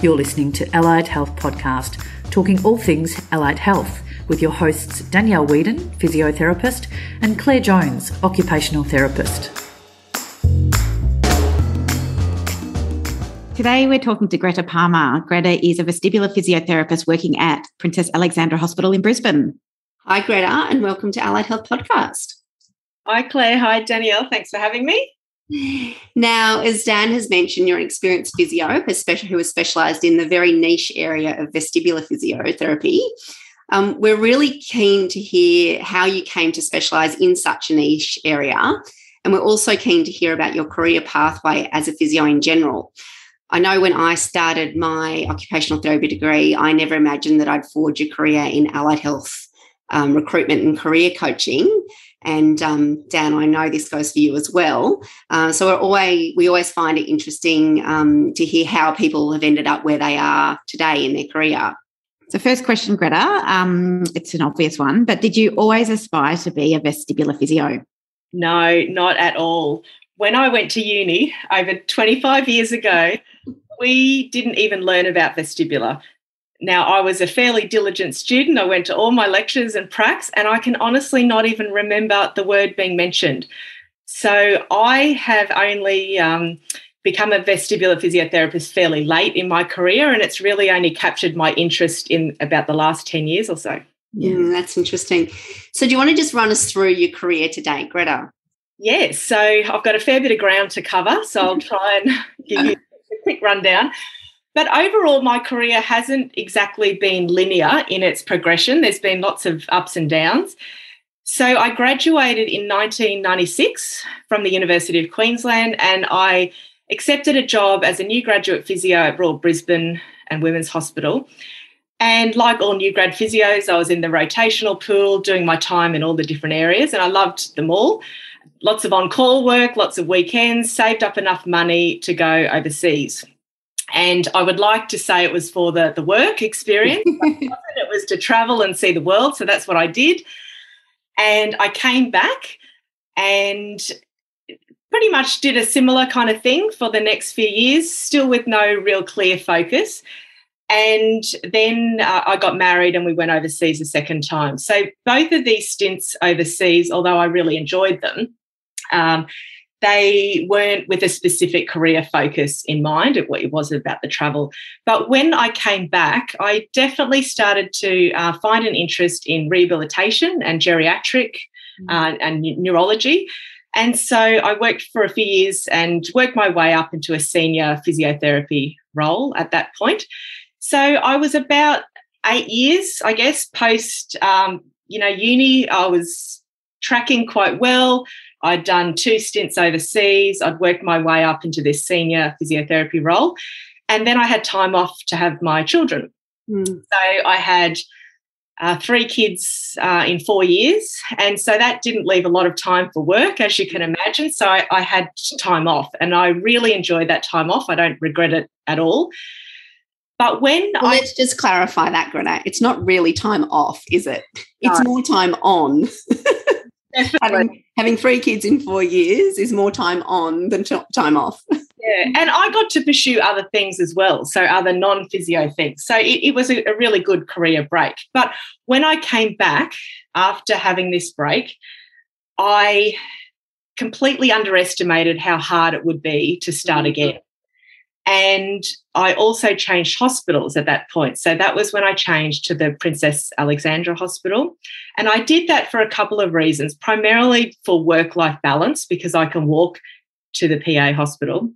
You're listening to Allied Health Podcast, talking all things allied health, with your hosts Danielle Whedon, physiotherapist, and Claire Jones, occupational therapist. Today, we're talking to Greta Palmer. Greta is a vestibular physiotherapist working at Princess Alexandra Hospital in Brisbane. Hi, Greta, and welcome to Allied Health Podcast. Hi, Claire. Hi, Danielle. Thanks for having me. Now, as Dan has mentioned, you're an experienced physio who has specialised in the very niche area of vestibular physiotherapy. Um, we're really keen to hear how you came to specialise in such a niche area. And we're also keen to hear about your career pathway as a physio in general. I know when I started my occupational therapy degree, I never imagined that I'd forge a career in allied health um, recruitment and career coaching. And um, Dan, I know this goes for you as well. Uh, so we're always we always find it interesting um, to hear how people have ended up where they are today in their career. So, first question, Greta. Um, it's an obvious one, but did you always aspire to be a vestibular physio? No, not at all. When I went to uni over 25 years ago, we didn't even learn about vestibular. Now, I was a fairly diligent student. I went to all my lectures and pracs, and I can honestly not even remember the word being mentioned. So I have only um, become a vestibular physiotherapist fairly late in my career, and it's really only captured my interest in about the last 10 years or so. Yeah, mm, that's interesting. So, do you want to just run us through your career today, Greta? Yes. So, I've got a fair bit of ground to cover, so I'll try and give you a quick rundown. But overall, my career hasn't exactly been linear in its progression. There's been lots of ups and downs. So I graduated in 1996 from the University of Queensland and I accepted a job as a new graduate physio at Royal Brisbane and Women's Hospital. And like all new grad physios, I was in the rotational pool doing my time in all the different areas and I loved them all. Lots of on call work, lots of weekends, saved up enough money to go overseas. And I would like to say it was for the, the work experience. it was to travel and see the world. So that's what I did. And I came back and pretty much did a similar kind of thing for the next few years, still with no real clear focus. And then uh, I got married and we went overseas a second time. So both of these stints overseas, although I really enjoyed them, um, they weren't with a specific career focus in mind. It, it was about the travel. But when I came back, I definitely started to uh, find an interest in rehabilitation and geriatric mm-hmm. uh, and neurology. And so I worked for a few years and worked my way up into a senior physiotherapy role at that point. So I was about eight years, I guess, post um, you know uni. I was tracking quite well. I'd done two stints overseas. I'd worked my way up into this senior physiotherapy role. And then I had time off to have my children. Mm. So I had uh, three kids uh, in four years. And so that didn't leave a lot of time for work, as you can imagine. So I, I had time off and I really enjoyed that time off. I don't regret it at all. But when well, I, let's just clarify that, Greta. It's not really time off, is it? It's no. more time on. having, having three kids in four years is more time on than time off. yeah, and I got to pursue other things as well, so other non physio things. So it, it was a, a really good career break. But when I came back after having this break, I completely underestimated how hard it would be to start mm-hmm. again. And I also changed hospitals at that point. So that was when I changed to the Princess Alexandra Hospital. And I did that for a couple of reasons, primarily for work life balance, because I can walk to the PA hospital.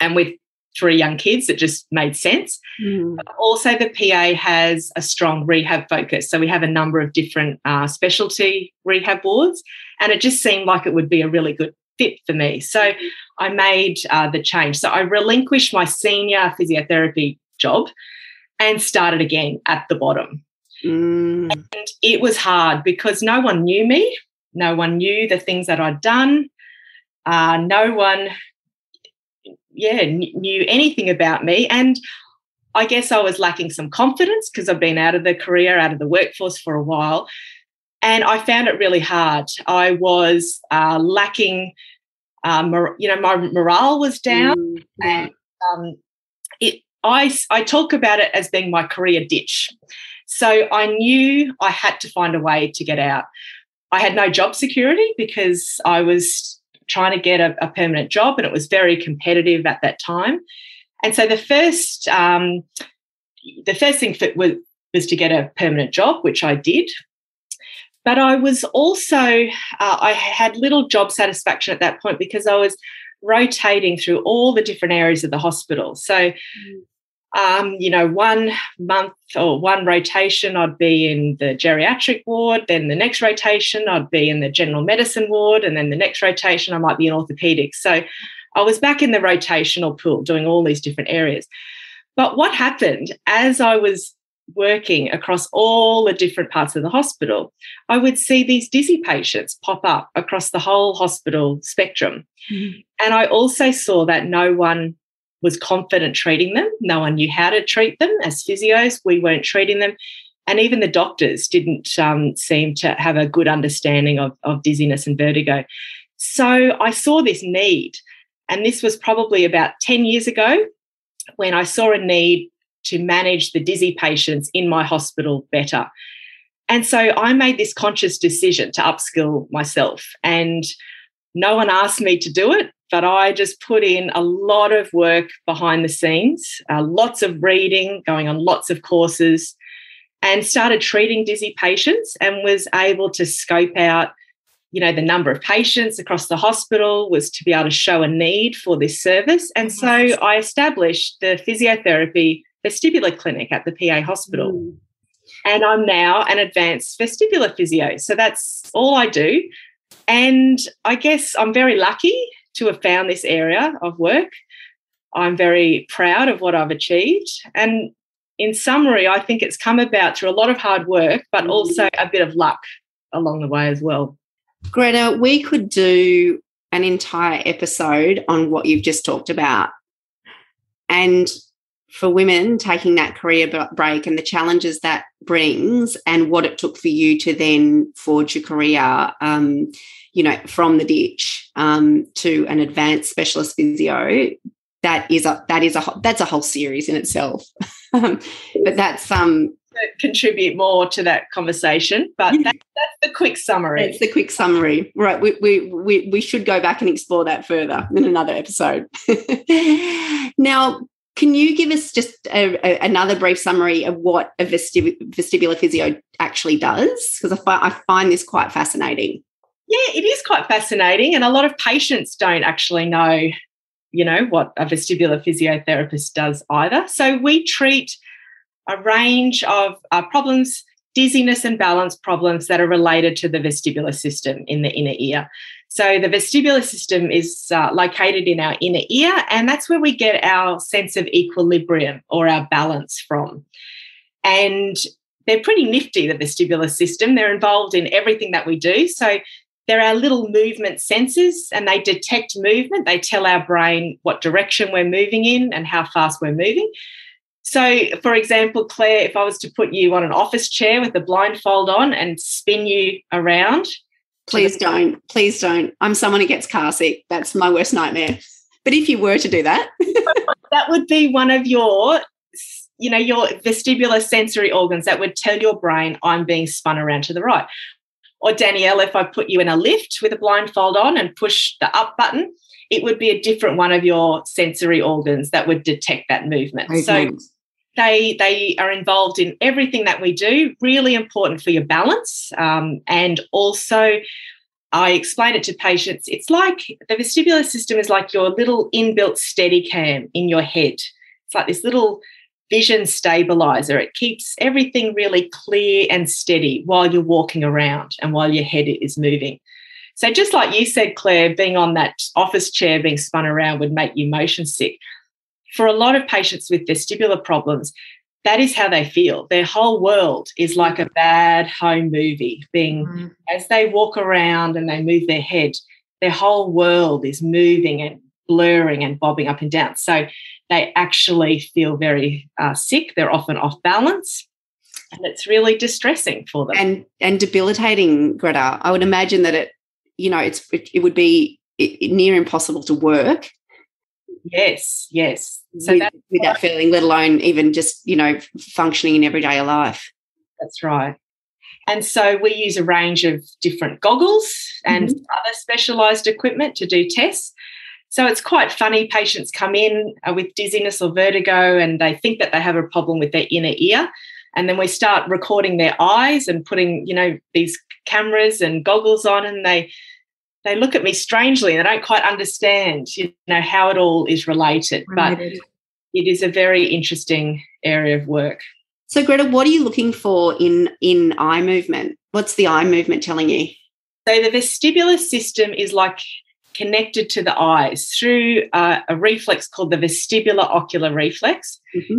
And with three young kids, it just made sense. Mm. Also, the PA has a strong rehab focus. So we have a number of different uh, specialty rehab wards. And it just seemed like it would be a really good fit for me. So I made uh, the change. So I relinquished my senior physiotherapy job and started again at the bottom. Mm. And it was hard because no one knew me, no one knew the things that I'd done, uh, no one, yeah, knew anything about me. And I guess I was lacking some confidence because I've been out of the career, out of the workforce for a while. And I found it really hard. I was uh, lacking um, you know, my morale was down, mm. and um, it I, I talk about it as being my career ditch. So I knew I had to find a way to get out. I had no job security because I was trying to get a, a permanent job and it was very competitive at that time. And so the first um, the first thing was, was to get a permanent job, which I did. But I was also, uh, I had little job satisfaction at that point because I was rotating through all the different areas of the hospital. So, um, you know, one month or one rotation, I'd be in the geriatric ward. Then the next rotation, I'd be in the general medicine ward. And then the next rotation, I might be in orthopedics. So I was back in the rotational pool doing all these different areas. But what happened as I was working across all the different parts of the hospital, I would see these dizzy patients pop up across the whole hospital spectrum. Mm-hmm. And I also saw that no one was confident treating them. No one knew how to treat them. As physios, we weren't treating them. And even the doctors didn't um, seem to have a good understanding of, of dizziness and vertigo. So I saw this need. And this was probably about 10 years ago when I saw a need to manage the dizzy patients in my hospital better. And so I made this conscious decision to upskill myself. And no one asked me to do it, but I just put in a lot of work behind the scenes, uh, lots of reading, going on lots of courses, and started treating dizzy patients and was able to scope out you know the number of patients across the hospital was to be able to show a need for this service and so i established the physiotherapy vestibular clinic at the PA hospital. Mm. And I'm now an advanced vestibular physio. So that's all I do. And I guess I'm very lucky to have found this area of work. I'm very proud of what I've achieved. And in summary, I think it's come about through a lot of hard work, but mm. also a bit of luck along the way as well. Greta, we could do an entire episode on what you've just talked about. And for women taking that career break and the challenges that brings and what it took for you to then forge your career um, you know from the ditch um, to an advanced specialist physio that is a that is a that's a whole series in itself. Um, but that's um contribute more to that conversation but that, that's the quick summary. It's the quick summary. Right we, we we we should go back and explore that further in another episode. Now can you give us just a, a, another brief summary of what a vestib- vestibular physio actually does? Because I, fi- I find this quite fascinating. Yeah, it is quite fascinating, and a lot of patients don't actually know, you know, what a vestibular physiotherapist does either. So we treat a range of uh, problems, dizziness and balance problems that are related to the vestibular system in the inner ear. So the vestibular system is uh, located in our inner ear, and that's where we get our sense of equilibrium or our balance from. And they're pretty nifty, the vestibular system. They're involved in everything that we do. So they're our little movement sensors and they detect movement. They tell our brain what direction we're moving in and how fast we're moving. So, for example, Claire, if I was to put you on an office chair with the blindfold on and spin you around, Please don't. Please don't. I'm someone who gets car sick. That's my worst nightmare. But if you were to do that, that would be one of your, you know, your vestibular sensory organs that would tell your brain, I'm being spun around to the right. Or Danielle, if I put you in a lift with a blindfold on and push the up button, it would be a different one of your sensory organs that would detect that movement. Okay. So they they are involved in everything that we do. Really important for your balance, um, and also I explain it to patients. It's like the vestibular system is like your little inbuilt steady cam in your head. It's like this little vision stabilizer. It keeps everything really clear and steady while you're walking around and while your head is moving. So, just like you said, Claire, being on that office chair being spun around would make you motion sick for a lot of patients with vestibular problems, that is how they feel. Their whole world is like a bad home movie, being mm. as they walk around and they move their head, their whole world is moving and blurring and bobbing up and down. So they actually feel very uh, sick. They're often off balance. And it's really distressing for them. And and debilitating, Greta. I would imagine that it, you know, it's it, it would be near impossible to work Yes, yes. So with, with that feeling, let alone even just, you know, functioning in everyday life. That's right. And so we use a range of different goggles and mm-hmm. other specialized equipment to do tests. So it's quite funny. Patients come in uh, with dizziness or vertigo and they think that they have a problem with their inner ear. And then we start recording their eyes and putting, you know, these cameras and goggles on and they they look at me strangely and they don't quite understand, you know, how it all is related. related. But it is a very interesting area of work. So, Greta, what are you looking for in in eye movement? What's the eye movement telling you? So, the vestibular system is like connected to the eyes through uh, a reflex called the vestibular ocular reflex. Mm-hmm.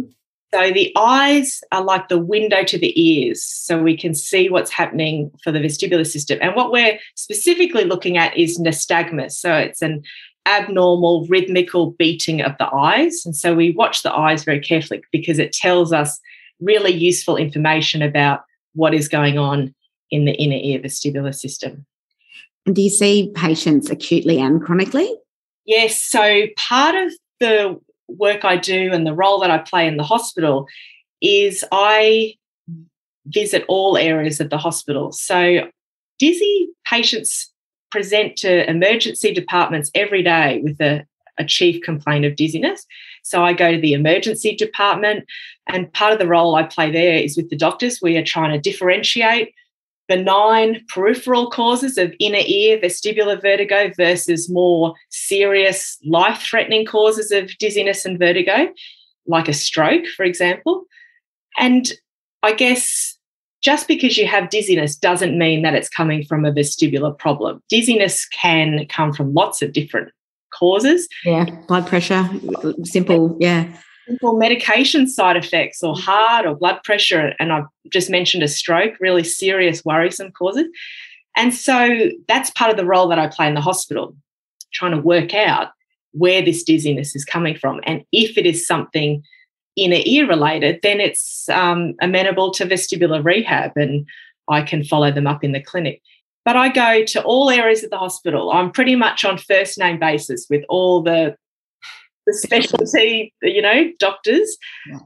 So, the eyes are like the window to the ears, so we can see what's happening for the vestibular system. And what we're specifically looking at is nystagmus. So, it's an abnormal rhythmical beating of the eyes. And so, we watch the eyes very carefully because it tells us really useful information about what is going on in the inner ear vestibular system. And Do you see patients acutely and chronically? Yes. So part of the work I do and the role that I play in the hospital is I visit all areas of the hospital. So dizzy patients present to emergency departments every day with a, a chief complaint of dizziness. So I go to the emergency department, and part of the role I play there is with the doctors. We are trying to differentiate benign peripheral causes of inner ear vestibular vertigo versus more serious life threatening causes of dizziness and vertigo, like a stroke, for example. And I guess just because you have dizziness doesn't mean that it's coming from a vestibular problem. Dizziness can come from lots of different causes. Yeah, blood pressure, simple, yeah. Simple medication side effects or heart or blood pressure. And I've just mentioned a stroke, really serious, worrisome causes. And so that's part of the role that I play in the hospital, trying to work out where this dizziness is coming from. And if it is something inner ear related, then it's um, amenable to vestibular rehab and I can follow them up in the clinic. But I go to all areas of the hospital. I'm pretty much on first name basis with all the the specialty, you know, doctors. Yeah.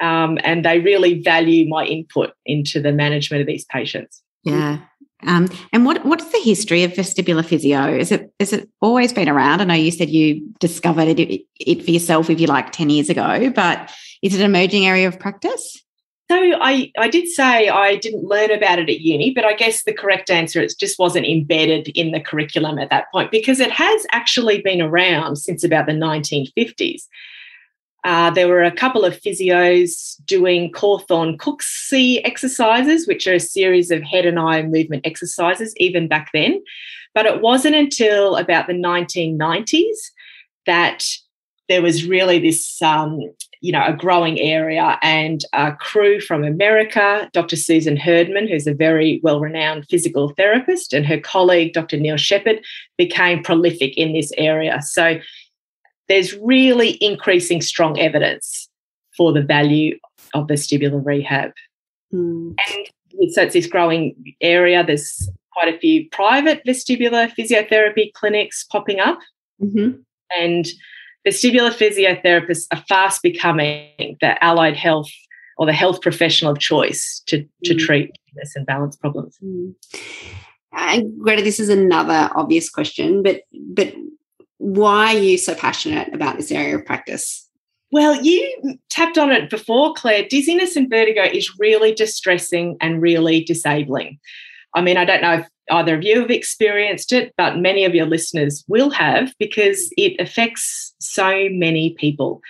Um, and they really value my input into the management of these patients. Yeah. Um, and what what's the history of vestibular physio? Is it is it always been around? I know you said you discovered it, it for yourself, if you like, ten years ago. But is it an emerging area of practice? So I, I did say I didn't learn about it at uni, but I guess the correct answer is just wasn't embedded in the curriculum at that point because it has actually been around since about the 1950s. Uh, there were a couple of physios doing Cawthorne Cooksey exercises, which are a series of head and eye movement exercises, even back then. But it wasn't until about the 1990s that there was really this um, you know, a growing area and a crew from America, Dr. Susan Herdman, who's a very well-renowned physical therapist, and her colleague, Dr. Neil Shepard, became prolific in this area. So there's really increasing strong evidence for the value of vestibular rehab. Mm. And so it's this growing area. There's quite a few private vestibular physiotherapy clinics popping up. Mm-hmm. And vestibular physiotherapists are fast becoming the allied health or the health professional of choice to, to mm. treat this and balance problems. Mm. And Greta, this is another obvious question, but but why are you so passionate about this area of practice? Well, you tapped on it before, Claire. Dizziness and vertigo is really distressing and really disabling. I mean, I don't know if either of you have experienced it, but many of your listeners will have because it affects so many people.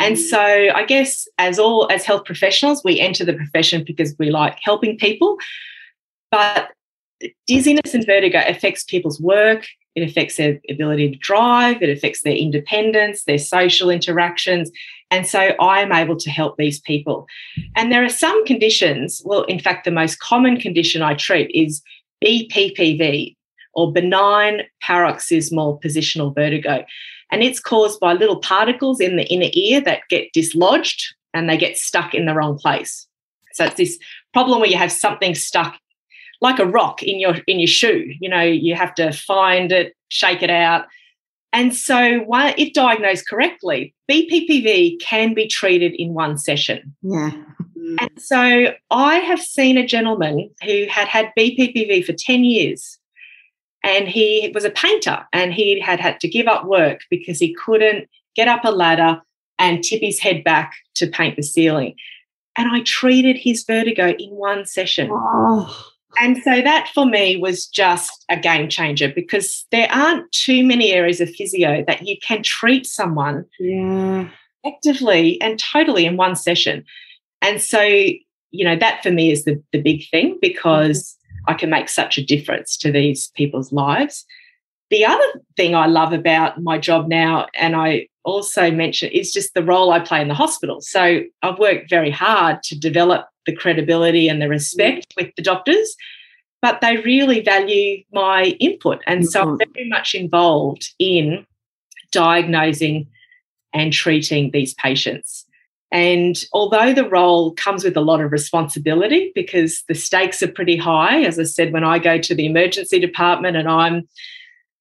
And mm. so I guess as all as health professionals, we enter the profession because we like helping people. But dizziness and vertigo affects people's work, it affects their ability to drive, it affects their independence, their social interactions. And so I am able to help these people. And there are some conditions, well, in fact, the most common condition I treat is BPPV or benign paroxysmal positional vertigo. And it's caused by little particles in the inner ear that get dislodged and they get stuck in the wrong place. So it's this problem where you have something stuck like a rock in your in your shoe. You know, you have to find it, shake it out. And so, if diagnosed correctly, BPPV can be treated in one session. Yeah. Mm. And so, I have seen a gentleman who had had BPPV for 10 years and he was a painter and he had had to give up work because he couldn't get up a ladder and tip his head back to paint the ceiling. And I treated his vertigo in one session. Oh. And so that for me was just a game changer because there aren't too many areas of physio that you can treat someone Yeah. effectively and totally in one session. And so, you know, that for me is the, the big thing because I can make such a difference to these people's lives. The other thing I love about my job now, and I also mention, is just the role I play in the hospital. So I've worked very hard to develop the credibility and the respect with the doctors, but they really value my input. And so I'm mm-hmm. very much involved in diagnosing and treating these patients. And although the role comes with a lot of responsibility because the stakes are pretty high, as I said, when I go to the emergency department and I'm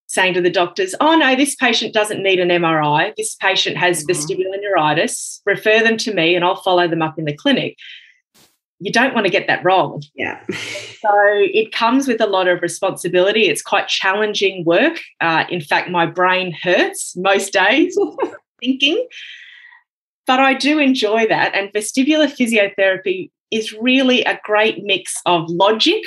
saying to the doctors, oh no, this patient doesn't need an MRI, this patient has Mhm. vestibular neuritis, refer them to me and I'll follow them up in the clinic. You don't want to get that wrong. Yeah. So it comes with a lot of responsibility. It's quite challenging work. Uh, in fact, my brain hurts most days thinking, but I do enjoy that. And vestibular physiotherapy is really a great mix of logic.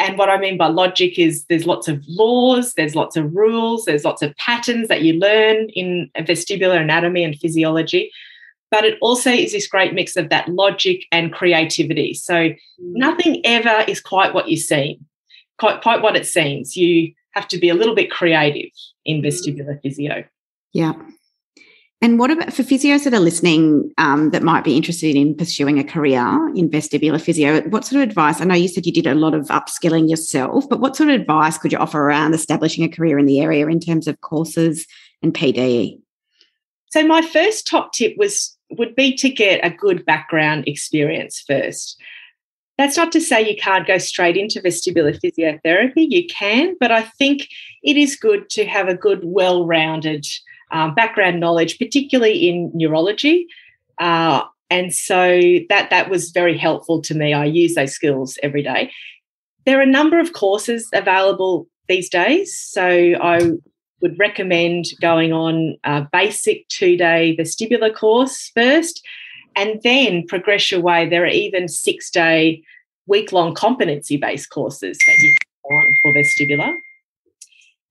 And what I mean by logic is there's lots of laws, there's lots of rules, there's lots of patterns that you learn in vestibular anatomy and physiology. But it also is this great mix of that logic and creativity. So mm. nothing ever is quite what you see, quite quite what it seems. You have to be a little bit creative in mm. vestibular physio. Yeah. And what about for physios that are listening um, that might be interested in pursuing a career in vestibular physio? What sort of advice? I know you said you did a lot of upskilling yourself, but what sort of advice could you offer around establishing a career in the area in terms of courses and PDE? So my first top tip was would be to get a good background experience first. That's not to say you can't go straight into vestibular physiotherapy. You can, but I think it is good to have a good, well-rounded um, background knowledge, particularly in neurology. Uh, and so that that was very helpful to me. I use those skills every day. There are a number of courses available these days, so I would recommend going on a basic two-day vestibular course first, and then progress your way. There are even six-day, week-long competency-based courses that you can go on for vestibular.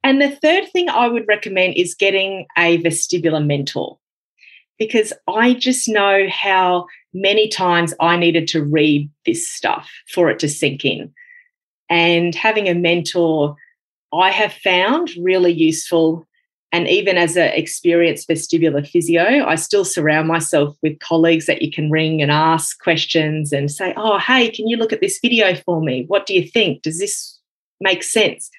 And the third thing I would recommend is getting a vestibular mentor because I just know how many times I needed to read this stuff for it to sink in. And having a mentor, I have found really useful. And even as an experienced vestibular physio, I still surround myself with colleagues that you can ring and ask questions and say, Oh, hey, can you look at this video for me? What do you think? Does this make sense?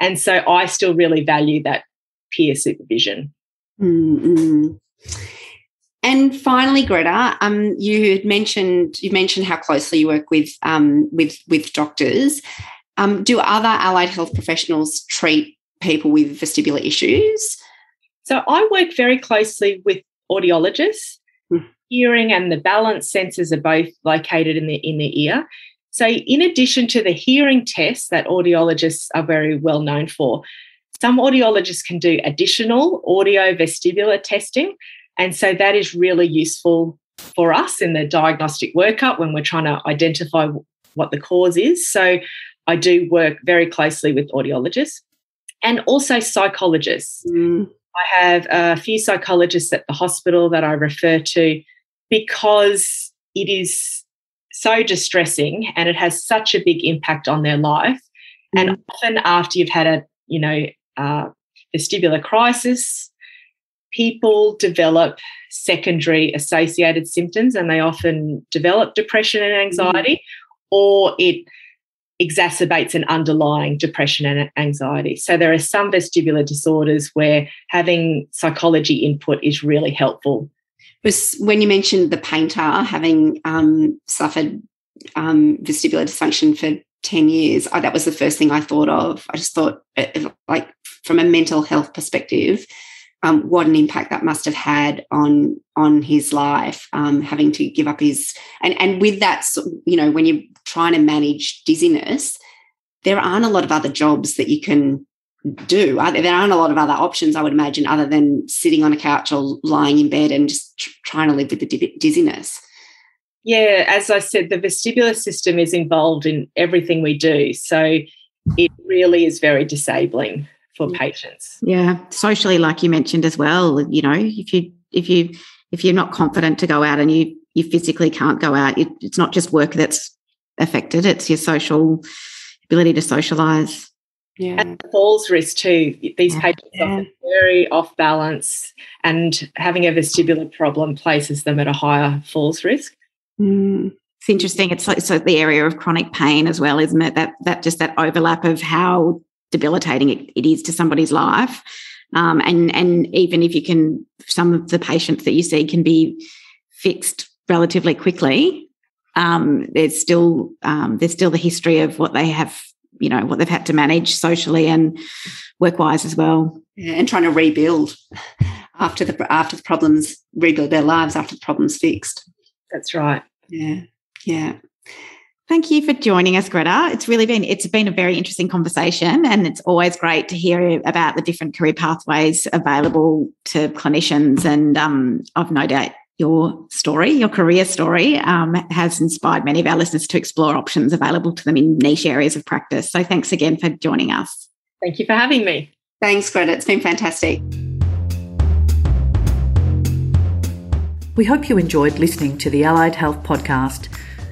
And so I still really value that peer supervision. Mm-hmm. And finally, Greta, um, you had mentioned you mentioned how closely you work with um, with with doctors. Um, do other allied health professionals treat people with vestibular issues? So I work very closely with audiologists. Mm. Hearing and the balance sensors are both located in the in the ear. So, in addition to the hearing tests that audiologists are very well known for, some audiologists can do additional audio vestibular testing. And so that is really useful for us in the diagnostic workup when we're trying to identify what the cause is. So, I do work very closely with audiologists and also psychologists. Mm. I have a few psychologists at the hospital that I refer to because it is so distressing and it has such a big impact on their life. And often after you've had a, you know, uh, vestibular crisis, people develop secondary associated symptoms and they often develop depression and anxiety, or it exacerbates an underlying depression and anxiety. So there are some vestibular disorders where having psychology input is really helpful was when you mentioned the painter having um, suffered um, vestibular dysfunction for 10 years, that was the first thing I thought of. I just thought, uh, like, from a mental health perspective, um, what an impact that must have had on on his life, um, having to give up his and and with that, you know, when you're trying to manage dizziness, there aren't a lot of other jobs that you can do. There aren't a lot of other options, I would imagine, other than sitting on a couch or lying in bed and just tr- trying to live with the dizziness. Yeah, as I said, the vestibular system is involved in everything we do. So it really is very disabling for patients. Yeah, socially, like you mentioned as well. You know, if you if you if you're not confident to go out and you you physically can't go out, it's not just work that's affected; it's your social ability to socialize. Yeah. And falls risk too. These yeah. patients are very off balance, and having a vestibular problem places them at a higher falls risk. Mm. It's interesting. It's like so the area of chronic pain as well, isn't it? That that just that overlap of how debilitating it, it is to somebody's life. Um, and and even if you can, some of the patients that you see can be fixed relatively quickly. Um, there's still um, there's still the history of what they have, you know, what they've had to manage socially and work wise as well. Yeah, and trying to rebuild after the after the problems, rebuild their lives after the problems fixed. That's right. Yeah, yeah. Thank you for joining us, Greta. It's really been it's been a very interesting conversation, and it's always great to hear about the different career pathways available to clinicians. And um, I've no doubt your story, your career story, um, has inspired many of our listeners to explore options available to them in niche areas of practice. So, thanks again for joining us. Thank you for having me. Thanks, Greta. It's been fantastic. We hope you enjoyed listening to the Allied Health Podcast.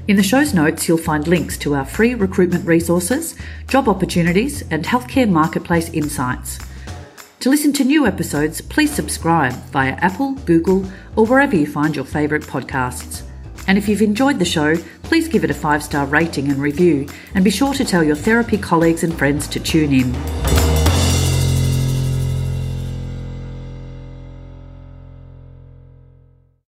In the show's notes, you'll find links to our free recruitment resources, job opportunities, and healthcare marketplace insights. To listen to new episodes, please subscribe via Apple, Google, or wherever you find your favourite podcasts. And if you've enjoyed the show, please give it a five star rating and review, and be sure to tell your therapy colleagues and friends to tune in.